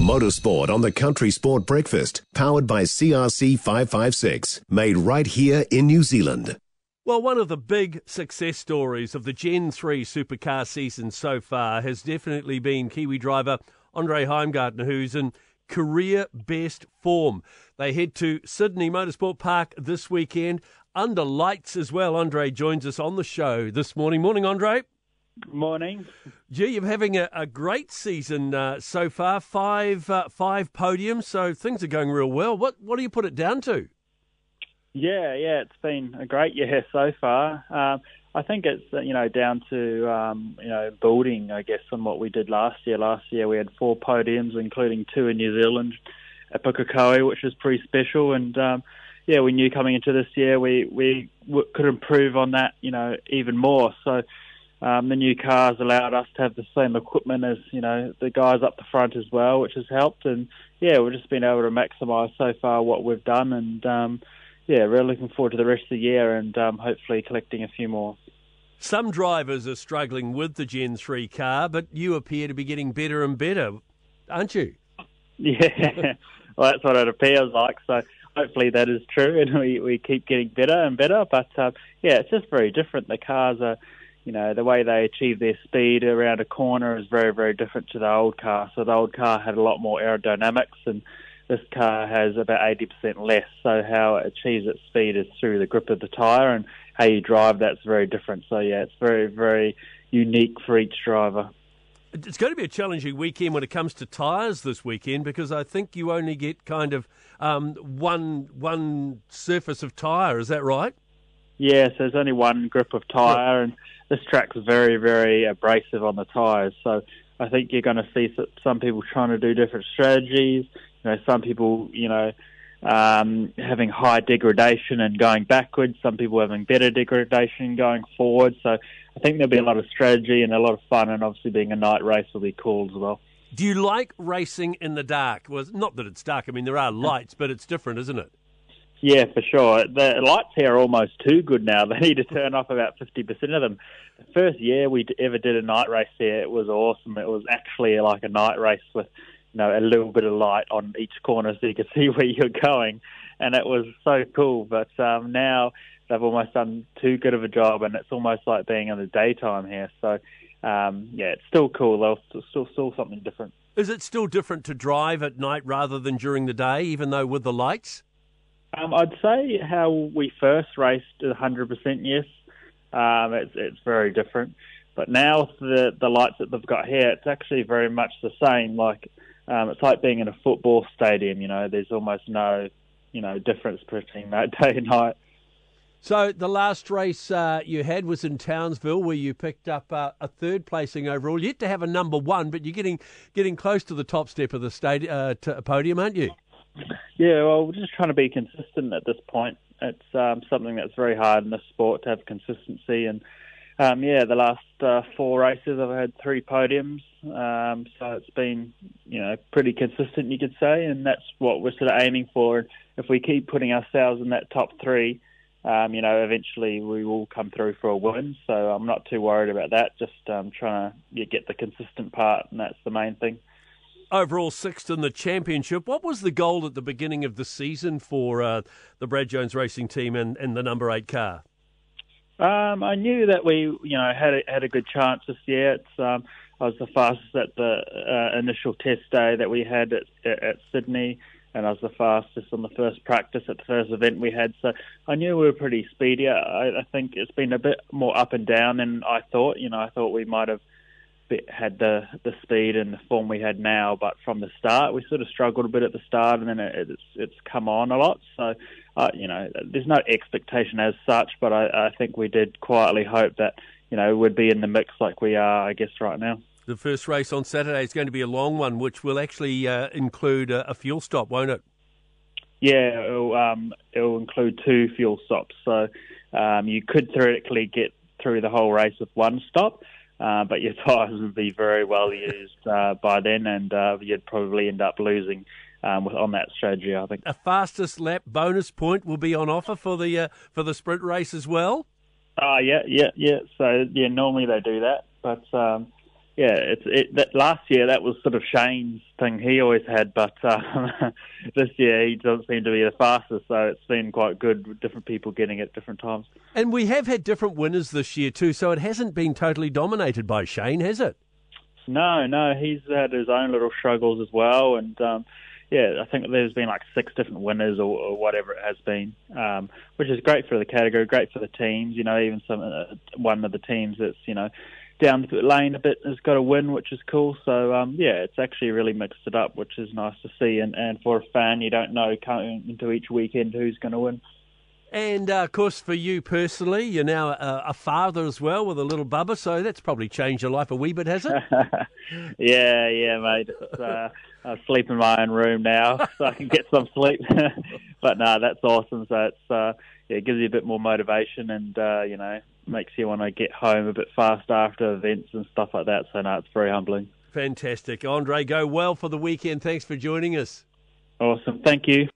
Motorsport on the Country Sport Breakfast, powered by CRC 556, made right here in New Zealand. Well, one of the big success stories of the Gen 3 supercar season so far has definitely been Kiwi driver Andre Heimgartner, who's in career best form. They head to Sydney Motorsport Park this weekend under lights as well. Andre joins us on the show this morning. Morning, Andre. Morning. Gee, you're having a, a great season uh, so far. Five uh, five podiums, so things are going real well. What what do you put it down to? Yeah, yeah, it's been a great year so far. Um, I think it's uh, you know down to um, you know building, I guess, on what we did last year. Last year we had four podiums, including two in New Zealand at Pukekohe, which was pretty special. And um, yeah, we knew coming into this year we we could improve on that, you know, even more. So um, the new cars allowed us to have the same equipment as you know the guys up the front as well, which has helped. And yeah, we've just been able to maximise so far what we've done, and um, yeah, really looking forward to the rest of the year and um, hopefully collecting a few more. Some drivers are struggling with the Gen 3 car, but you appear to be getting better and better, aren't you? Yeah, well, that's what it appears like. So hopefully that is true, and we, we keep getting better and better. But uh, yeah, it's just very different. The cars are, you know, the way they achieve their speed around a corner is very, very different to the old car. So the old car had a lot more aerodynamics, and this car has about 80% less. So how it achieves its speed is through the grip of the tyre, and how you drive that's very different. So yeah, it's very, very unique for each driver. It's going to be a challenging weekend when it comes to tyres this weekend because I think you only get kind of um, one one surface of tyre. Is that right? Yes, there's only one grip of tyre, and this track's very, very abrasive on the tyres. So I think you're going to see some people trying to do different strategies. You know, some people, you know, um, having high degradation and going backwards. Some people having better degradation going forward. So I think there'll be a lot of strategy and a lot of fun, and obviously being a night race will be cool as well. Do you like racing in the dark? Well, not that it's dark. I mean, there are lights, but it's different, isn't it? Yeah, for sure. The lights here are almost too good now. They need to turn off about 50% of them. The first year we ever did a night race here, it was awesome. It was actually like a night race with you know, a little bit of light on each corner so you could see where you're going. And it was so cool. But um, now they've almost done too good of a job, and it's almost like being in the daytime here. So, um, yeah, it's still cool. They'll still, still something different. Is it still different to drive at night rather than during the day, even though with the lights? Um, I'd say how we first raced 100% yes. Um, it's, it's very different. But now the the lights that they've got here, it's actually very much the same. Like um, it's like being in a football stadium. You know, there's almost no, you know, difference between that day and night. So the last race uh, you had was in Townsville, where you picked up uh, a third placing overall. You yet to have a number one, but you're getting getting close to the top step of the stadium uh, podium, aren't you? Yeah, well, we're just trying to be consistent at this point. It's um, something that's very hard in this sport to have consistency, and um, yeah, the last uh, four races I've had three podiums, um, so it's been you know pretty consistent, you could say, and that's what we're sort of aiming for. If we keep putting ourselves in that top three, um, you know, eventually we will come through for a win. So I'm not too worried about that. Just um, trying to get the consistent part, and that's the main thing. Overall sixth in the championship. What was the goal at the beginning of the season for uh, the Brad Jones Racing team and, and the number eight car? Um, I knew that we, you know, had a, had a good chance this year. It's, um, I was the fastest at the uh, initial test day that we had at, at, at Sydney, and I was the fastest on the first practice at the first event we had. So I knew we were pretty speedy. I, I think it's been a bit more up and down than I thought. You know, I thought we might have had the the speed and the form we had now, but from the start we sort of struggled a bit at the start, and then it, it's it's come on a lot. So, uh, you know, there's no expectation as such, but I, I think we did quietly hope that you know we'd be in the mix like we are, I guess, right now. The first race on Saturday is going to be a long one, which will actually uh, include a, a, fuel stop, won't it? Yeah, it'll, um, it'll include two fuel stops. So um, you could theoretically get through the whole race with one stop. Uh, but your tyres would be very well used uh, by then, and uh, you'd probably end up losing um, on that strategy. I think a fastest lap bonus point will be on offer for the uh, for the sprint race as well. Uh yeah, yeah, yeah. So yeah, normally they do that, but um, yeah, it's it, that last year that was sort of Shane's thing he always had, but um, this year he doesn't seem to be the fastest. So it's been quite good with different people getting it at different times. And we have had different winners this year too, so it hasn't been totally dominated by Shane, has it? No, no, he's had his own little struggles as well, and um, yeah, I think there's been like six different winners or, or whatever it has been, um, which is great for the category, great for the teams. You know, even some uh, one of the teams that's you know down the lane a bit has got a win, which is cool. So um, yeah, it's actually really mixed it up, which is nice to see. And, and for a fan, you don't know coming into each weekend who's going to win. And uh, of course, for you personally, you're now a, a, father as well with a little bubba, so that's probably changed your life a wee bit, has it? yeah, yeah, mate. Uh, I sleep in my own room now, so I can get some sleep. but no, that's awesome. So it's uh, yeah, it gives you a bit more motivation, and uh, you know, makes you want to get home a bit faster after events and stuff like that. So no, it's very humbling. Fantastic, Andre. Go well for the weekend. Thanks for joining us. Awesome. Thank you.